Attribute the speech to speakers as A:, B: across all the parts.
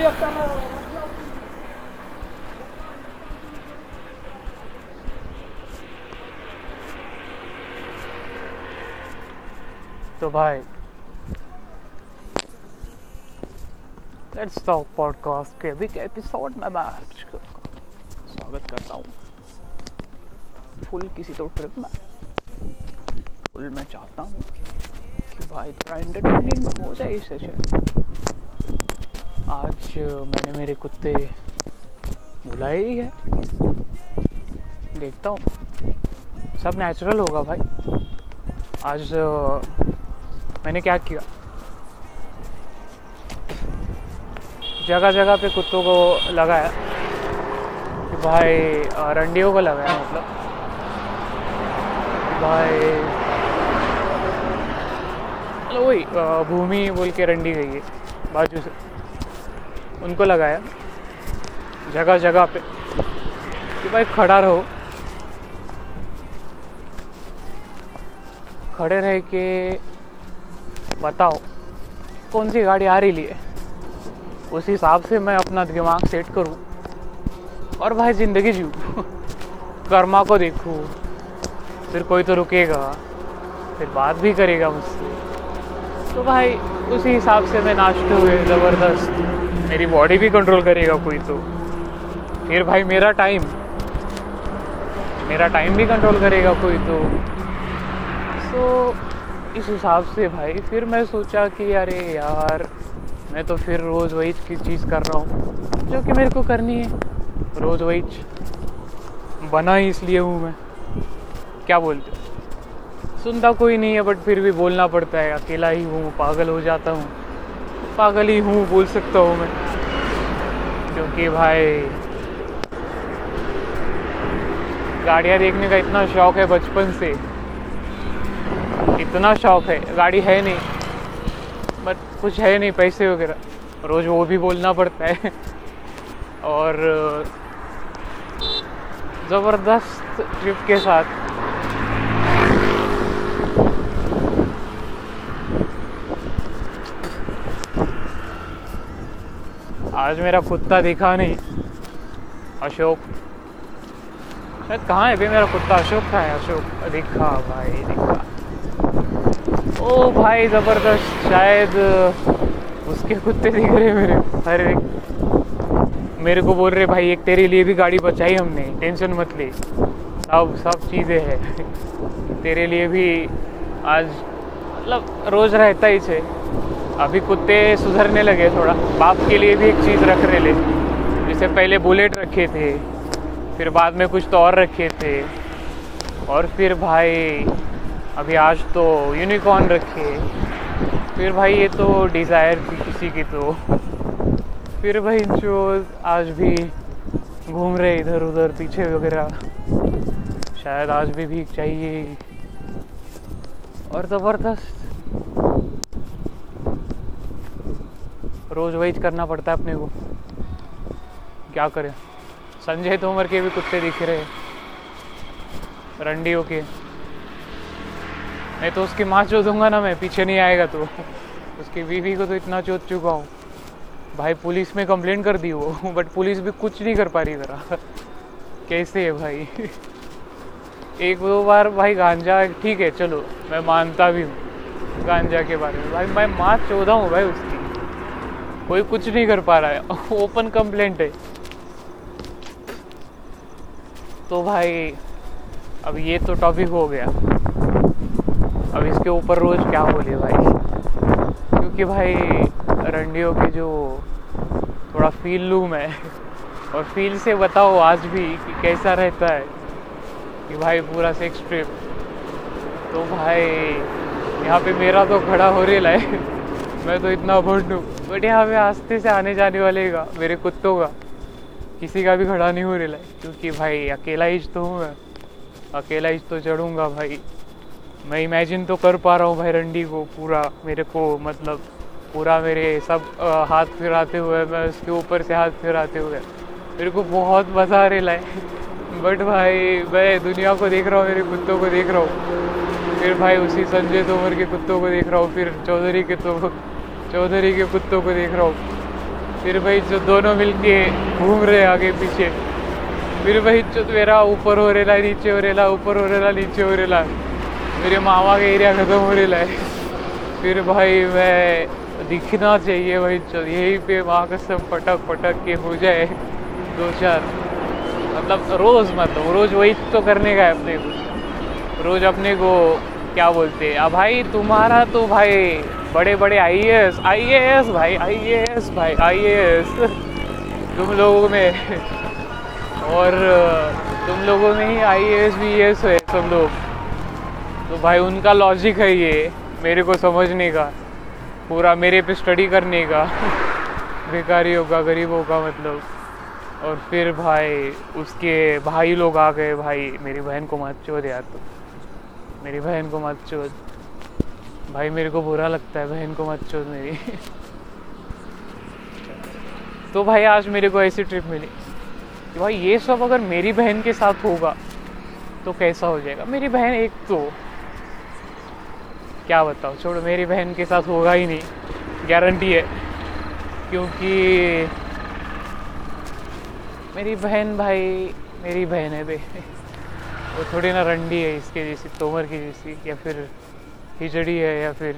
A: तो भाई let's talk podcast के बिग एपिसोड में मैं स्वागत करता हूँ। फुल किसी तो ट्रिप में। फुल मैं चाहता हूँ कि भाई थोड़ा एंटरटेनिंग हो जाए इस सेशन आज, मैंने मेरे कुत्ते बुलाए ही है। देखता हूँ। सब नेचुरल होगा भाई। आज मैंने क्या किया? जगह जगह पे कुत्तों को लगाया। कि भाई रंडियों को लगाया मतलब। भाई वही भूमि बोल के रंडी गई है। बाजू से। उनको लगाया। जगह जगह पे। कि भाई खड़ा रहो। खड़े रह के बताओ, कौन सी गाड़ी आ रही है? उस हिसाब से मैं अपना दिमाग सेट करूँ। और भाई ज़िंदगी जीऊँ। कर्मा को देखूँ। फिर कोई तो रुकेगा। फिर बात भी करेगा मुझसे। तो भाई उसी हिसाब से मैं नाचते हुए ज़बरदस्त मेरी बॉडी भी कंट्रोल करेगा कोई तो। फिर भाई मेरा टाइम मेरा टाइम भी कंट्रोल करेगा कोई तो। सो इस हिसाब से भाई, फिर मैं सोचा कि अरे यार, मैं तो फिर रोज़ वही की चीज़ कर रहा हूँ, जो कि मेरे को करनी है। रोज़ वही बना ही इसलिए हूँ मैं। क्या बोलते सुनता कोई नहीं है बट फिर भी बोलना पड़ता है, अकेला ही हूँ, पागल हो जाता हूँ। पागल ही हूँ, बोल सकता हूँ मैं। क्योंकि भाई, गाड़ियाँ देखने का इतना शौक है बचपन से। इतना शौक है, गाड़ी है नहीं, बट कुछ है नहीं, पैसे वगैरह। रोज़ वो भी बोलना पड़ता है। और, ज़बरदस्त ट्रिप के साथ आज मेरा कुत्ता दिखा नहीं। अशोक। कहाँ है? भी मेरा कुत्ता अशोक का है अशोक? दिखा भाई, दिखा। ओ भाई, ज़बरदस्त। शायद उसके कुत्ते दिख रहे मेरे। अरे, मेरे को बोल रहे, भाई, एक तेरे लिए भी गाड़ी बचाई हमने। टेंशन मत ले। सब सब चीज़ें हैं। तेरे लिए भी आज मतलब रोज़ रहता ही से अभी कुत्ते सुधरने लगे थोड़ा। बाप के लिए भी एक चीज़ रख रहे ले। जैसे पहले बुलेट रखे थे, फिर बाद में कुछ तो और रखे थे। और फिर भाई, अभी आज तो यूनिकॉर्न रखे। फिर भाई ये तो डिज़ायर थी किसी की तो। फिर भाई जो आज भी घूम रहे इधर उधर, पीछे वगैरह। शायद आज भी भीख चाहिए और ज़बरदस्त। रोज़ वही करना पड़ता है अपने को। क्या करें? संजय तोमर के भी कुत्ते दिख रहे रंडियों के। नहीं तो उसकी माँ चो दूँगा ना मैं, पीछे नहीं आएगा तो। उसकी बीवी को तो इतना चोत चुका हूँ। भाई पुलिस में कंप्लेंट कर दी वो बट पुलिस भी कुछ नहीं कर पा रही जरा। कैसे है भाई? एक दो बार भाई गांजा, ठीक है, चलो, मैं मानता भी हूँ गांजा के बारे में। भाई मैं माँ चौदह हूँ भाई उसकी। कोई कुछ नहीं कर पा रहा है। ओपन कंप्लेंट है। तो भाई, अब ये तो टॉपिक हो गया। अब इसके ऊपर रोज़ क्या बोले भाई? क्योंकि भाई रंडियों के जो थोड़ा फील लूँ मैं, और फील से बताओ आज भी कि कैसा रहता है, कि भाई पूरा सेक्स ट्रिप तो भाई, यहाँ पे मेरा तो खड़ा हो रहा है मैं तो इतना हूँ बट यहाँ पे आस्ते से आने जाने वाले का मेरे कुत्तों का। किसी का भी खड़ा नहीं हो रहा है। क्योंकि भाई अकेला ही तो हूँ मैं। अकेला ही तो चढ़ूँगा भाई। मैं इमेजिन तो कर पा रहा हूँ भाई रंडी को पूरा मेरे को मतलब पूरा मेरे सब आ, हाथ फिराते हुए मैं उसके ऊपर से हाथ फिराते हुए। मेरे को बहुत मज़ा आ रहा है। बट भाई मैं दुनिया को देख रहा हूँ मेरे कुत्तों को देख रहा हूँ। फिर भाई उसी संजय तोमर के कुत्तों को देख रहा हूँ, फिर चौधरी के तो चौधरी के कुत्तों को देख रहा हूँ। फिर भाई जो दोनों मिलके घूम रहे आगे पीछे। फिर भाई जो मेरा ऊपर हो रेला नीचे हो रेला ऊपर हो रेला नीचे हो रेला मेरे मामा का एरिया खत्म हो रेला है। फिर भाई मैं दिखना चाहिए भाई, चल यहीं पे वहाँ का सब पटक पटक के हो जाए। दो चार। मतलब रोज मतलब रोज वही तो करने का है अपने को। रोज अपने को क्या बोलते हैं? अब भाई तुम्हारा तो भाई बड़े बड़े आई एस आई एस भाई आई एस भाई आई एस तुम लोगों में और तुम लोगों में ही आई एस भी एस है सब लोग। तो भाई उनका लॉजिक है ये, मेरे को समझने का, पूरा मेरे पे स्टडी करने का। भिखारियों का, गरीबों का मतलब। और फिर भाई, उसके भाई लोग आ गए, भाई, मेरी बहन को मत चोद यार तो मेरी बहन को मत चोद भाई, मेरे को बुरा लगता है, बहन को मत चोद मेरी। तो भाई, आज मेरे को ऐसी ट्रिप मिली कि भाई, ये सब अगर मेरी बहन के साथ होगा तो कैसा हो जाएगा? मेरी बहन एक तो क्या बताओ छोड़ो, मेरी बहन के साथ होगा ही नहीं गारंटी है। क्योंकि मेरी बहन भाई, मेरी बहन है बे। वो थोड़ी ना रंडी है इसके जैसी, तोमर की जैसी, या फिर हिजड़ी है, या फिर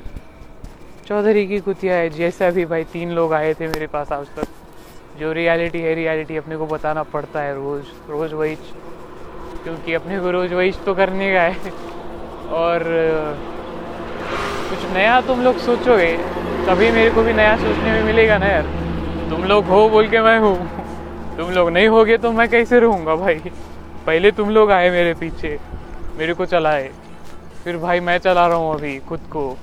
A: चौधरी की कुतिया है, जैसा भी भाई, तीन लोग आए थे मेरे पास आज तक, जो रियलिटी है रियलिटी अपने को बताना पड़ता है रोज़ रोज़ वही क्योंकि अपने को रोज़ वही तो करने का है। और, कुछ नया तुम लोग सोचोगे, तभी मेरे को भी नया सोचने में मिलेगा ना यार। तुम लोग हो बोल के मैं हूँ, तुम लोग नहीं होगे तो मैं कैसे रहूँगा भाई? पहले तुम लोग आए मेरे पीछे, मेरे को चलाए। फिर भाई मैं चला रहा हूँ अभी खुद को।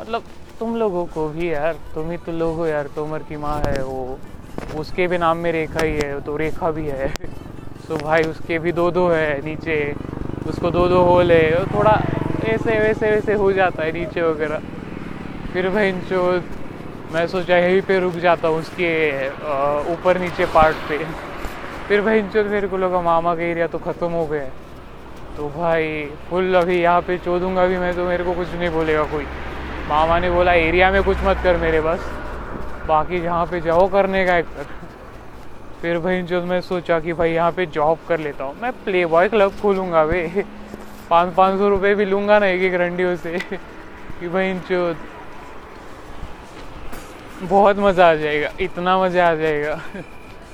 A: मतलब तुम लोगों को भी यार, तुम ही तो लोग हो यार, तोमर की माँ है वो। उसके भी नाम में रेखा ही है तो रेखा भी है। तो भाई उसके भी दो दो है नीचे, उसको दो दो होल है थोड़ा ऐसे, वैसे वैसे हो जाता है नीचे वगैरह। फिर भाई मैं सोचा यहीं पे रुक जाता हूँ उसके ऊपर नीचे पार्ट पे। फिर भाई जो मेरे को लगा मामा का एरिया तो ख़त्म हो गया है तो भाई फुल अभी यहाँ पे चोदूँगा भी मैं तो मेरे को कुछ नहीं बोलेगा कोई। मामा ने बोला, एरिया में कुछ मत कर मेरे बस। बाकी जहाँ पे जाओ करने का एक कर। फिर भाई जो मैं सोचा कि भाई यहाँ पे जॉब कर लेता हूँ। मैं प्ले बॉय क्लब खोलूँगा वे। पाँच पाँच सौ रुपये भी लूँगा ना एक एक रंडियों से। कि भाई जो बहुत मज़ा आ जाएगा। इतना मज़ा आ जाएगा।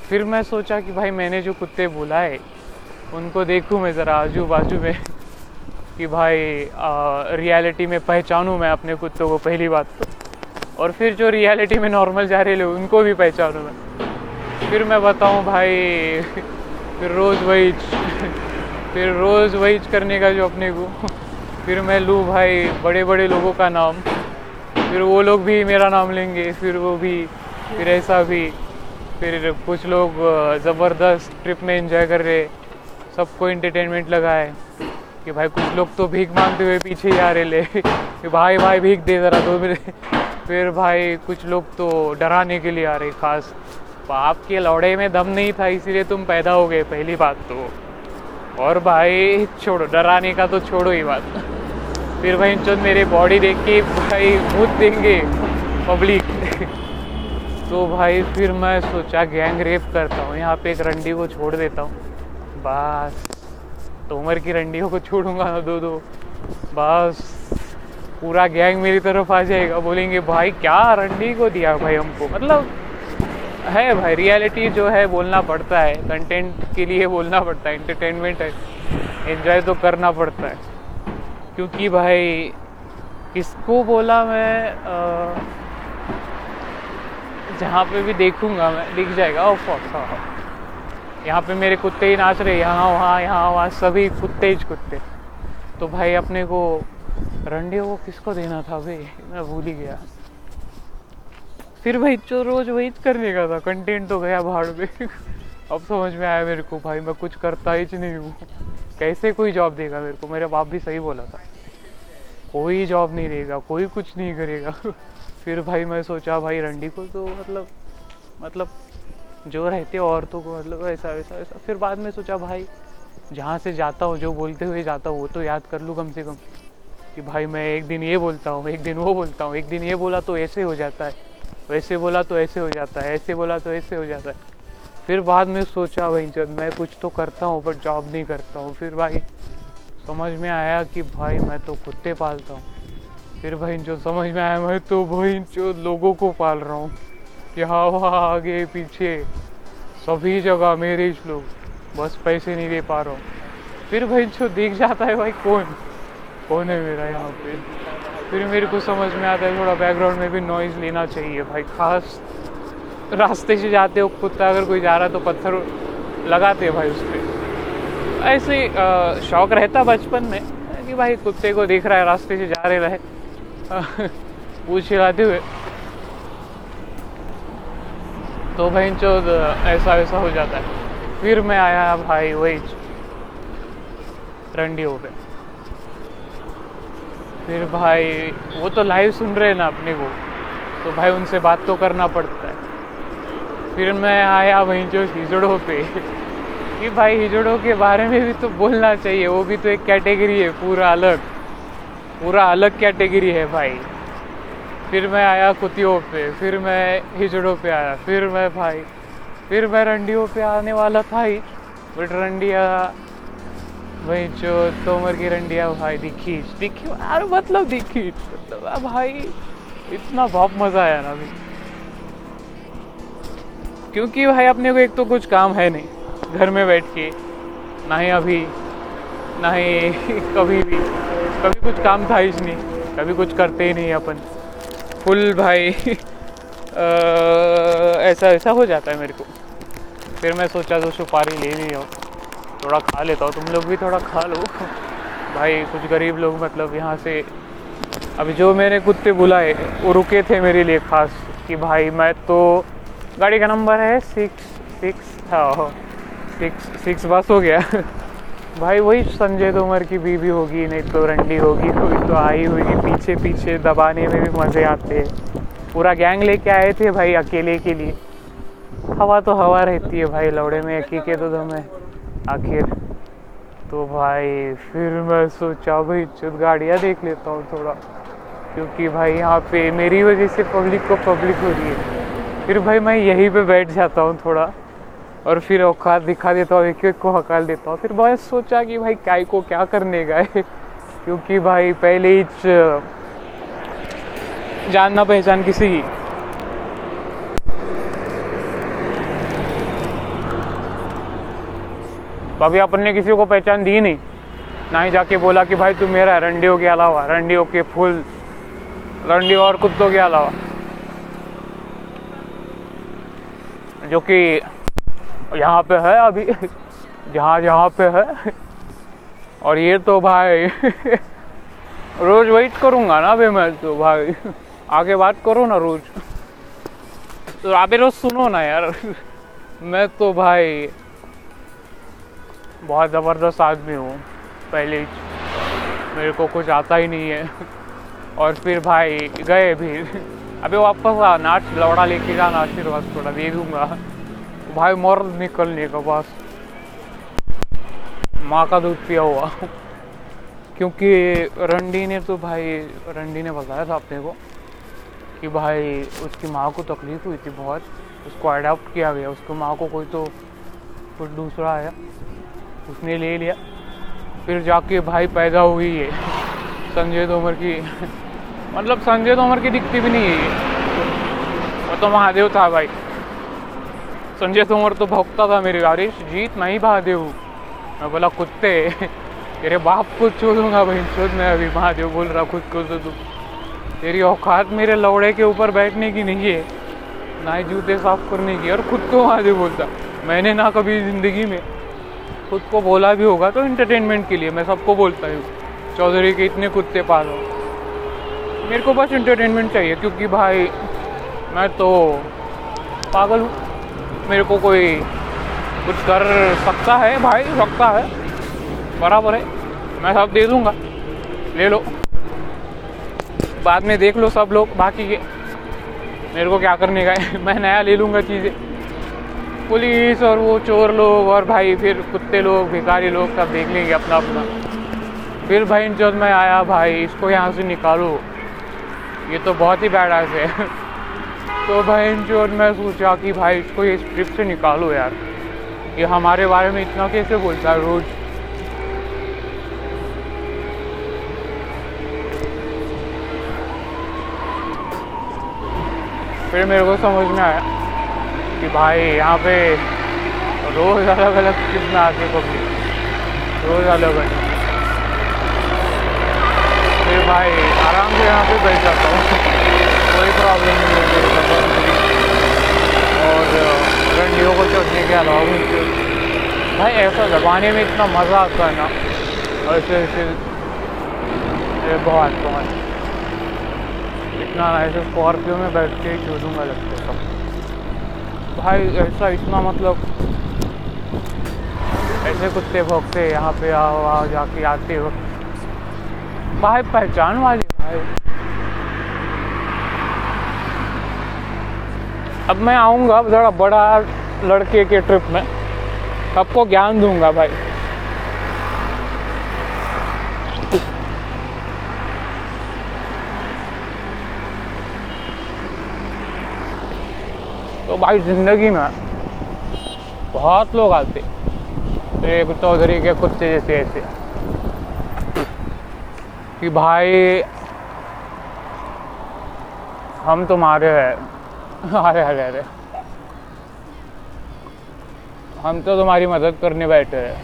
A: फिर मैं सोचा कि भाई मैंने जो कुत्ते बुलाए उनको देखूँ मैं ज़रा आजू बाजू में, कि भाई रियलिटी में पहचानूँ मैं अपने कुत्तों को पहली बात तो। और फिर जो रियलिटी में नॉर्मल जा रहे लोग, उनको भी पहचानूँ मैं। फिर मैं बताऊँ, भाई, फिर रोज़ वही, फिर रोज़ वही करने का जो अपने को। फिर मैं लूँ भाई बड़े बड़े लोगों का नाम। फिर वो लोग भी मेरा नाम लेंगे, फिर वो भी, फिर ऐसा भी। फिर कुछ लोग ज़बरदस्त ट्रिप में एंजॉय कर रहे, सबको इंटरटेनमेंट लगा है कि भाई कुछ लोग तो भीख मांगते हुए पीछे ही आ रहे ले। कि भाई भाई भीख दे ज़रा दो मेरे। फिर भाई कुछ लोग तो डराने के लिए आ रहे, खास। आपके लौड़े में दम नहीं था, इसीलिए तुम पैदा हो गए, पहली बात तो। और भाई, छोड़ो, डराने का तो छोड़ो ही बात। फिर भाई, जो मेरे बॉडी देख के भाई, भूत देंगे पब्लिक तो भाई फिर मैं सोचा गैंग रेप करता हूँ, यहाँ पे एक रंडी को छोड़ देता हूँ। बस तो उम्र की रंडियों को छोड़ूँगा ना दो दो। बस, पूरा गैंग मेरी तरफ़ आ जाएगा। बोलेंगे, भाई, क्या रंडी को दिया भाई हमको? मतलब है भाई रियलिटी जो है बोलना पड़ता है। कंटेंट के लिए बोलना पड़ता है इंटरटेनमेंट है। एंजॉय तो करना पड़ता है। क्योंकि भाई, किसको बोला मैं जहाँ पे भी देखूँगा मैं, दिख जाएगा। ओ फॉक्स यहाँ पे मेरे कुत्ते ही नाच रहे यहाँ, वहाँ यहाँ, वहाँ, सभी कुत्ते ही कुत्ते। तो भाई अपने को रंडे वो किसको देना था भाई? मैं भूल ही गया। फिर भाई जो रोज वही करने का था। कंटेंट तो गया भाड़ में। अब समझ में आया मेरे को, भाई मैं कुछ करता ही नहीं हूँ। कैसे कोई जॉब देगा मेरे को? मेरे बाप भी सही बोला था। कोई जॉब नहीं देगा, कोई कुछ नहीं करेगा। फिर भाई मैं सोचा, भाई रंडी को तो मतलब मतलब जो रहते औरतों को मतलब ऐसा, वैसा वैसा। फिर बाद में सोचा, भाई जहाँ से जाता हूँ, जो बोलते हुए जाता हूँ, वो तो याद कर लूँ कम से कम। कि भाई मैं एक दिन ये बोलता हूँ, एक दिन वो बोलता हूँ, एक दिन ये बोला तो ऐसे हो जाता है, वैसे बोला तो ऐसे हो जाता है, ऐसे बोला तो ऐसे हो जाता है। फिर बाद में सोचा, भाई जब मैं कुछ तो करता हूँ, पर जॉब नहीं करता हूँ। फिर भाई समझ में आया कि भाई मैं तो कुत्ते पालता हूँ। फिर भाई जो समझ में आया, मैं तो भाई जो लोगों को पाल रहा हूँ यहाँ वहाँ आगे, पीछे, सभी जगह मेरे लोग, बस पैसे नहीं दे पा रहा हूँ। फिर भाई जो दिख जाता है, भाई, कौन? कौन है मेरा यहाँ पे? फिर मेरे को समझ में आता है, थोड़ा बैकग्राउंड में भी नॉइज़ लेना चाहिए, भाई, खास रास्ते से जाते हो कुत्ता अगर कोई जा रहा तो पत्थर लगाते हैं भाई उस पर ऐसे शौक रहता बचपन में, कि भाई कुत्ते को देख रहा है, रास्ते से जा रहे रहे। पूछ हिलाते हुए। तो भाई चौध ऐसा वैसा हो जाता है। फिर मैं आया भाई, वही रंडियों पे। फिर भाई, वो तो लाइव सुन रहे हैं ना अपने को। तो भाई, उनसे बात तो करना पड़ता है। फिर मैं आया वहीं जो हिजड़ों पे। कि भाई, हिजड़ों के बारे में भी तो बोलना चाहिए। वो भी तो एक कैटेगरी है, पूरा अलग। पूरा अलग कैटेगरी है भाई। फिर मैं आया कुतियों पे, फिर मैं हिजड़ों पे आया, फिर मैं भाई, फिर मैं रंडियों पे आने वाला था ही बट रंडिया भाई जो तोमर की रंडिया भाई दिखी दिखी यार मतलब दिखी मतलब भाई, इतना बहुत मज़ा आया ना अभी। क्योंकि भाई अपने को एक तो कुछ काम है नहीं, घर में बैठ के, ना ही अभी ना ही कभी भी कभी कुछ काम था ही नहीं कभी कुछ करते ही नहीं अपन। फुल भाई आ, ऐसा ऐसा हो जाता है मेरे को। फिर मैं सोचा तो सुपारी ले ली हो थोड़ा खा लेता हूँ तुम लोग भी थोड़ा खा लो। भाई कुछ गरीब लोग मतलब यहाँ से अभी जो मैंने कुत्ते बुलाए वो रुके थे मेरे लिए खास कि भाई मैं तो गाड़ी का नंबर है सिक्स सिक्स था सिक्स सिक्स बस हो गया। भाई वही संजय तोमर की बीवी होगी नहीं तो रंडी होगी कोई तो आई होगी पीछे पीछे दबाने में भी मज़े आते हैं। पूरा गैंग लेके आए थे भाई अकेले के लिए। हवा तो हवा रहती है भाई, लौड़े में एक के तो दम आखिर तो भाई, फिर मैं सोचा, भाई, चुत गाड़ियाँ देख लेता हूँ थोड़ा। क्योंकि भाई यहाँ पे मेरी वजह से पब्लिक को पब्लिक हो रही है। फिर भाई मैं यहीं पे बैठ जाता हूँ थोड़ा। और फिर औकात दिखा देता हूँ, एक एक को हकाल देता हूँ। फिर बहुत सोचा कि भाई काय को क्या करने गए क्योंकि भाई पहले ही जानना पहचान किसी की। अभी अपन ने किसी को पहचान दी नहीं? ना ही जाके बोला कि भाई तू मेरा रंडियों के अलावा, रंडियों के फूल, रंडियों और कुत्तों के अलावा। जो कि यहाँ पे है अभी। जहाँ जहाँ पे है। और ये तो भाई, रोज वेट करूँगा ना अभी मैं तो भाई। आगे बात करो ना रोज। तो अभी रोज सुनो ना यार। मैं तो भाई बहुत ज़बरदस्त आदमी हूँ, पहले मेरे को कुछ आता ही नहीं है। और फिर भाई गए भी। अभी वापस आ नाच लौड़ा लेके जाना, आशीर्वाद थोड़ा दे दूँगा। भाई मर निकलने का बस। माँ का दूध पिया हुआ। क्योंकि रंडी ने तो भाई, रंडी ने बताया था अपने को कि भाई उसकी माँ को तकलीफ़ हुई थी बहुत। उसको अडॉप्ट किया गया। उसकी माँ को कोई तो कुछ दूसरा आया। उसने ले लिया। फिर जाके भाई पैदा हुई है संजय तोमर की। मतलब संजय तोमर की दिखती भी नहीं है वो तो महादेव था भाई। संजय तोमर तो भोगता था मेरे अरे, जीत मैं ही महादेव। मैं बोला, कुत्ते, तेरे बाप को छोड़ूँगा भाई। चोद मैं अभी महादेव बोल रहा, खुद को तू तेरी औकात मेरे लौड़े के ऊपर बैठने की नहीं है। ना ही जूते साफ़ करने की। और खुद को महादेव बोलता, मैंने ना कभी ज़िंदगी में खुद को बोला भी होगा तो इंटरटेनमेंट के लिए। मैं सबको बोलता हूँ, चौधरी के इतने कुत्ते पालो मेरे को बस इंटरटेनमेंट चाहिए, क्योंकि भाई, मैं तो पागल हूँ। मेरे को कोई कुछ कर सकता है, भाई, सकता है। बराबर है। मैं सब दे दूँगा। ले लो। बाद में देख लो सब लोग, बाकी के। मेरे को क्या करने का है? मैं नया ले लूँगा चीज़ें। पुलिस और वो चोर लोग और भाई, फिर कुत्ते लोग, भिखारी लोग सब देख लेंगे अपना अपना फिर भाई, जब मैं आया, भाई, इसको यहाँ से निकालो। ये तो बहुत ही बैड है। तो बहन जो मैं सोचा कि भाई इसको ये ट्रिप से निकालो यार। ये हमारे बारे में इतना कैसे बोलता है रोज़? फिर मेरे को समझ में आया कि भाई यहाँ पे रोज़ अलग अलग में आके पब्लिक, रोज़ अलग अलग भाई, आराम से यहाँ पे बैठ जाता हूँ। कोई प्रॉब्लम नहीं है, मेरे सफ़र मेरी और गंडियों को चढ़ने के अलावा मुझे भाई, ऐसा जमाने में इतना मज़ा आता है ना। ऐसे ऐसे। बहुत बहुत। इतना ऐसे स्कॉर्पियो में बैठ के छोड़ूँगा लगता सब। भाई, ऐसा इतना मतलब ऐसे कुत्ते भोगते यहाँ पे आओ आओ, जाके आते वक्त। भाई, पहचान वाली भाई। अब मैं आऊँगा थोड़ा बड़ा लड़के के ट्रिप में। सबको ज्ञान दूँगा भाई। तो भाई, ज़िंदगी में बहुत लोग आते एक चौधरी के कुत्ते जैसे ऐसे कि भाई, हम तुम्हारे हैं। अरे अरे अरे। हम तो तुम्हारी मदद करने बैठे हैं।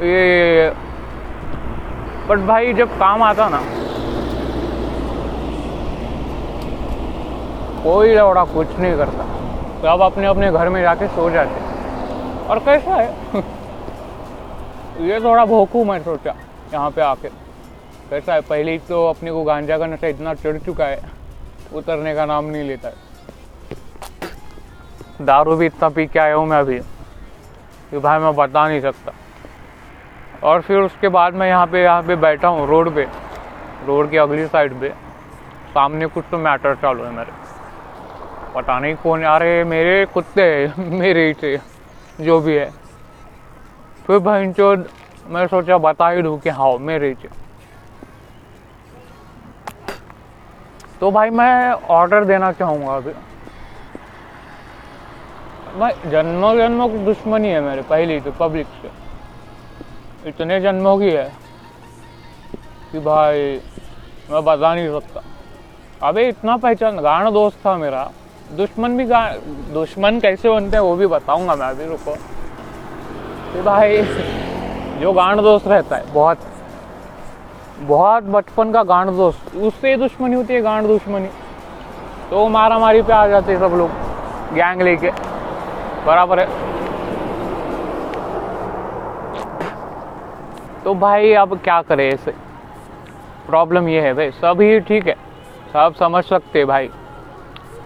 A: ये बट भाई, जब काम आता ना, कोई लौड़ा कुछ नहीं करता। तो अब अपने अपने घर में जाके सो जाते। और कैसा है? ये थोड़ा भोकू मैं सोचा। यहाँ पे आके। कैसा है पहले तो अपने को गांजा का नशा इतना चढ़ चुका है, उतरने का नाम नहीं लेता है। दारू भी इतना पी के आया हूँ मैं अभी। कि भाई मैं बता नहीं सकता। और फिर उसके बाद मैं यहाँ पे यहाँ पे बैठा हूँ रोड पे। रोड की अगली साइड पे। सामने कुछ तो मैटर चालू है मेरे। पता नहीं कौन आ रहे मेरे कुत्ते मेरे ही थे, जो भी है। फिर भाई मैं सोचा बता ही दूँ कि हाँ मेरे ही। थे तो भाई मैं ऑर्डर देना चाहूँगा अभी। भाई जन्मों जन्मों की दुश्मनी है मेरे, पहली तो पब्लिक से। इतने जन्मों की है कि भाई, मैं बता नहीं सकता। अबे, इतना पहचान गाना दोस्त था मेरा। दुश्मन भी गा, दुश्मन कैसे बनते हैं वो भी बताऊँगा मैं अभी, रुको। कि भाई जो गांड दोस्त रहता है। बहुत बहुत बचपन का गांड दोस्त। उससे ही दुश्मनी होती है गांड दुश्मनी। तो मारा मारी पे आ जाते सब लोग गैंग लेके। बराबर है। तो भाई अब क्या करें ऐसे प्रॉब्लम ये है भाई सब ही ठीक है। सब समझ सकते हैं भाई।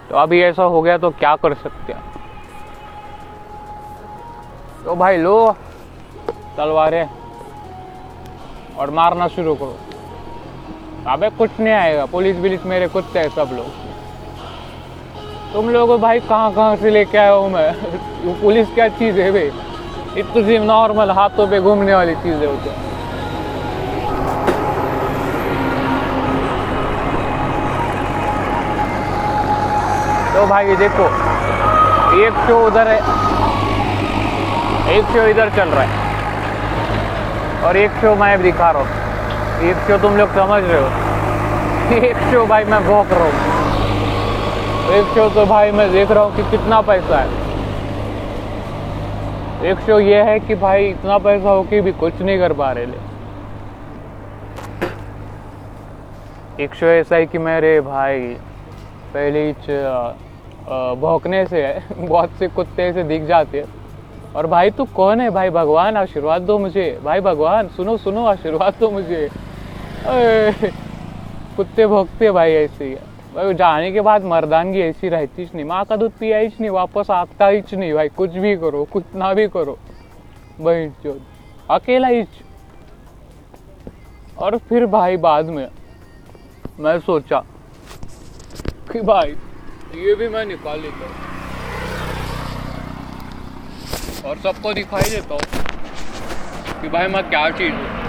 A: तो अभी ऐसा हो गया तो क्या कर सकते हैं? तो भाई लो। तलवारें और मारना शुरू करो। अबे कुछ नहीं आएगा, पुलिस बिलिस मेरे कुत्ते हैं सब लोग। तुम लोग भाई कहाँ कहाँ से लेके आया हूँ मैं? वो पुलिस क्या चीज़ है भाई सिर्फ़ नॉर्मल हाथों पे घूमने वाली चीज़ है वो तो। तो भाई देखो, एक शो उधर है, एक शो इधर चल रहा है। और एक शो मैं दिखा रहा हूँ। एक शो तुम लोग समझ रहे हो। एक शो भाई मैं भोंक रहा हूँ। एक शो तो भाई मैं देख रहा हूँ कि कितना पैसा है। एक शो ये है कि भाई इतना पैसा हो कि भी कुछ नहीं कर पा रहे ले। एक शो ऐसा है कि मेरे भाई पहले भौंकने से है बहुत से कुत्ते से दिख जाते हैं। और भाई तू कौन है? भाई भगवान, आशीर्वाद दो मुझे। भाई भगवान, सुनो सुनो, आशीर्वाद दो मुझे। कुत्ते भोगते भाई ऐसे भाई जाने के बाद मर्दानगी ऐसी रहती नहीं। माँ का दूध पिया नहीं, वापस आता ही नहीं। भाई कुछ भी करो कुछ ना भी करो। भाई जो, अकेला ही और फिर भाई बाद में मैं सोचा कि भाई, ये भी मैं निकाल लेता। हूँ और सबको दिखाई देता हूँ कि भाई मैं क्या चीज़ हूँ।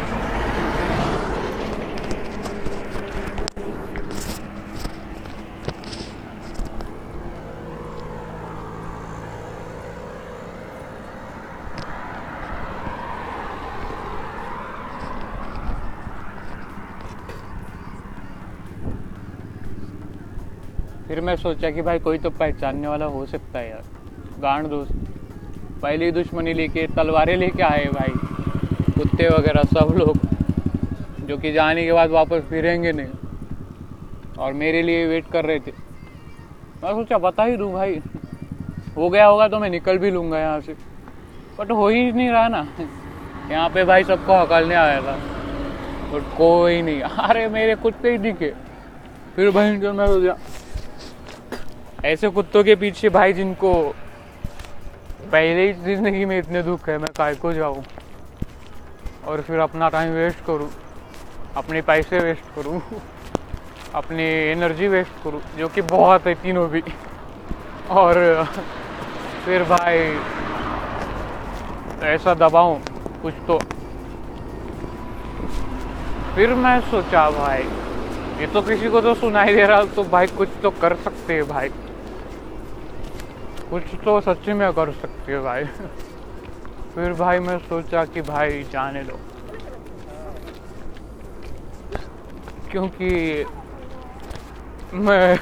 A: फिर मैं सोचा कि भाई कोई तो पहचानने वाला हो सकता है यार। गांड दोस्त। पहली दुश्मनी लेके तलवारें लेके आए भाई। कुत्ते वगैरह सब लोग, जो कि जाने के बाद वापस फिरेंगे नहीं। और मेरे लिए वेट कर रहे थे। मैं सोचा, बता ही दूँ भाई। हो गया होगा तो मैं निकल भी लूँगा यहाँ से। बट हो ही नहीं रहा ना। यहाँ पे भाई सबको हकलने आया था। बट कोई नहीं। अरे मेरे कुत्ते ही दिखे। फिर भाई मैं सोचा, ऐसे कुत्तों के पीछे भाई जिनको पहले ही ज़िंदगी में इतने दुख है, मैं काय को जाऊँ और फिर अपना टाइम वेस्ट करूँ, अपने पैसे वेस्ट करूँ, अपनी एनर्जी वेस्ट करूँ, जो कि बहुत है तीनों भी। और, फिर भाई, ऐसा दबाऊं, कुछ तो। फिर मैं सोचा, भाई, ये तो किसी को तो सुनाई दे रहा तो भाई कुछ तो कर सकते हैं, भाई। कुछ तो सच्ची में कर सकती हैं भाई। फिर भाई मैं सोचा कि भाई जाने दो। क्योंकि मैं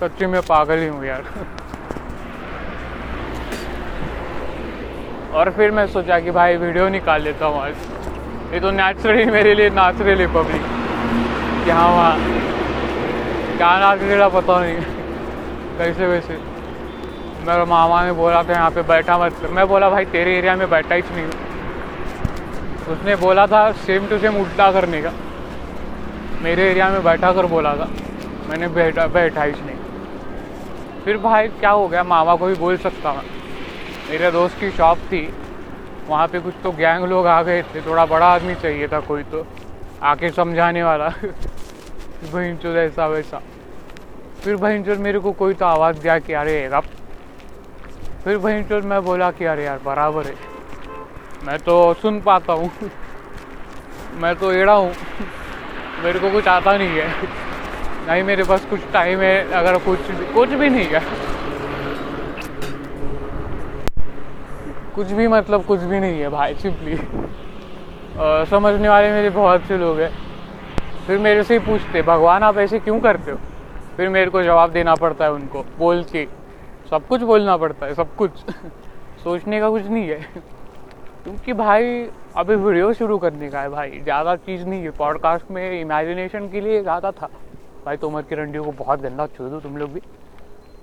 A: सच्ची में पागल ही हूँ यार। और फिर मैं सोचा कि भाई वीडियो निकाल लेता हूँ आज। ये तो नेचुरली मेरे लिए नाच रही पब्लिक यहाँ वहाँ क्या नाच रहा पता नहीं। कैसे वैसे मेरे मामा ने बोला था यहाँ पे बैठा मत मैं बोला, भाई, तेरे एरिया में बैठा ही नहीं उसने बोला था सेम टू सेम उल्टा करने का। मेरे एरिया में बैठा कर बोला था। मैंने बैठा बैठा ही नहीं। फिर भाई, क्या हो गया? मामा को भी बोल सकता मैं मेरे दोस्त की शॉप थी। वहाँ पे कुछ तो गैंग लोग आ गए थे। थोड़ा बड़ा आदमी चाहिए था कोई तो। आके समझाने वाला। बहन चो ऐसा वैसा। फिर बहन चो मेरे को कोई तो आवाज़ दिया कि, अरे अब फिर बहन चो मैं बोला कि अरे यार, बराबर है। मैं तो सुन पाता हूँ। मैं तो एड़ा हूँ। मेरे को कुछ आता नहीं है। नहीं, मेरे पास कुछ टाइम है, अगर कुछ कुछ भी नहीं है। कुछ भी मतलब कुछ भी नहीं है भाई सिंपली समझने वाले मेरे बहुत से लोग हैं। फिर मेरे से ही पूछते, भगवान, आप ऐसे क्यों करते हो? फिर मेरे को जवाब देना पड़ता है उनको, बोल के। सब कुछ बोलना पड़ता है, सब कुछ। सोचने का कुछ नहीं है। क्योंकि भाई, अभी वीडियो शुरू करने का है भाई। ज़्यादा चीज़ नहीं है। पॉडकास्ट में इमेजिनेशन के लिए ज़्यादा था। भाई, तोमर की रंडियों को बहुत गंदा छोड़ दो तुम लोग भी।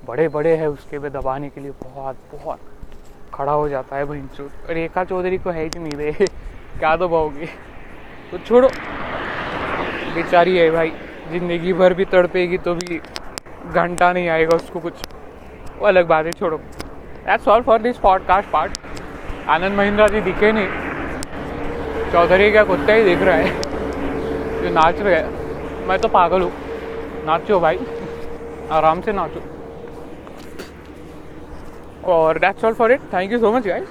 A: बड़े बड़े हैं उसके पे दबाने के लिए बहुत बहुत खड़ा हो जाता है भाई रेखा चौधरी को है ही नहीं रे क्या दबाओगे? तो छोड़ो। बेचारी है भाई। ज़िंदगी भर भी तड़पेगी तो भी घंटा नहीं आएगा उसको कुछ। वो अलग बात है, छोड़ो। That's all for this podcast part Anand Mahindra ji दिखे नहीं। चौधरी का कुत्ता ही दिख रहा है। जो नाच रहे है। मैं तो पागल हूँ। नाचो भाई। आराम से नाचो। और that's all for it thank you so much guys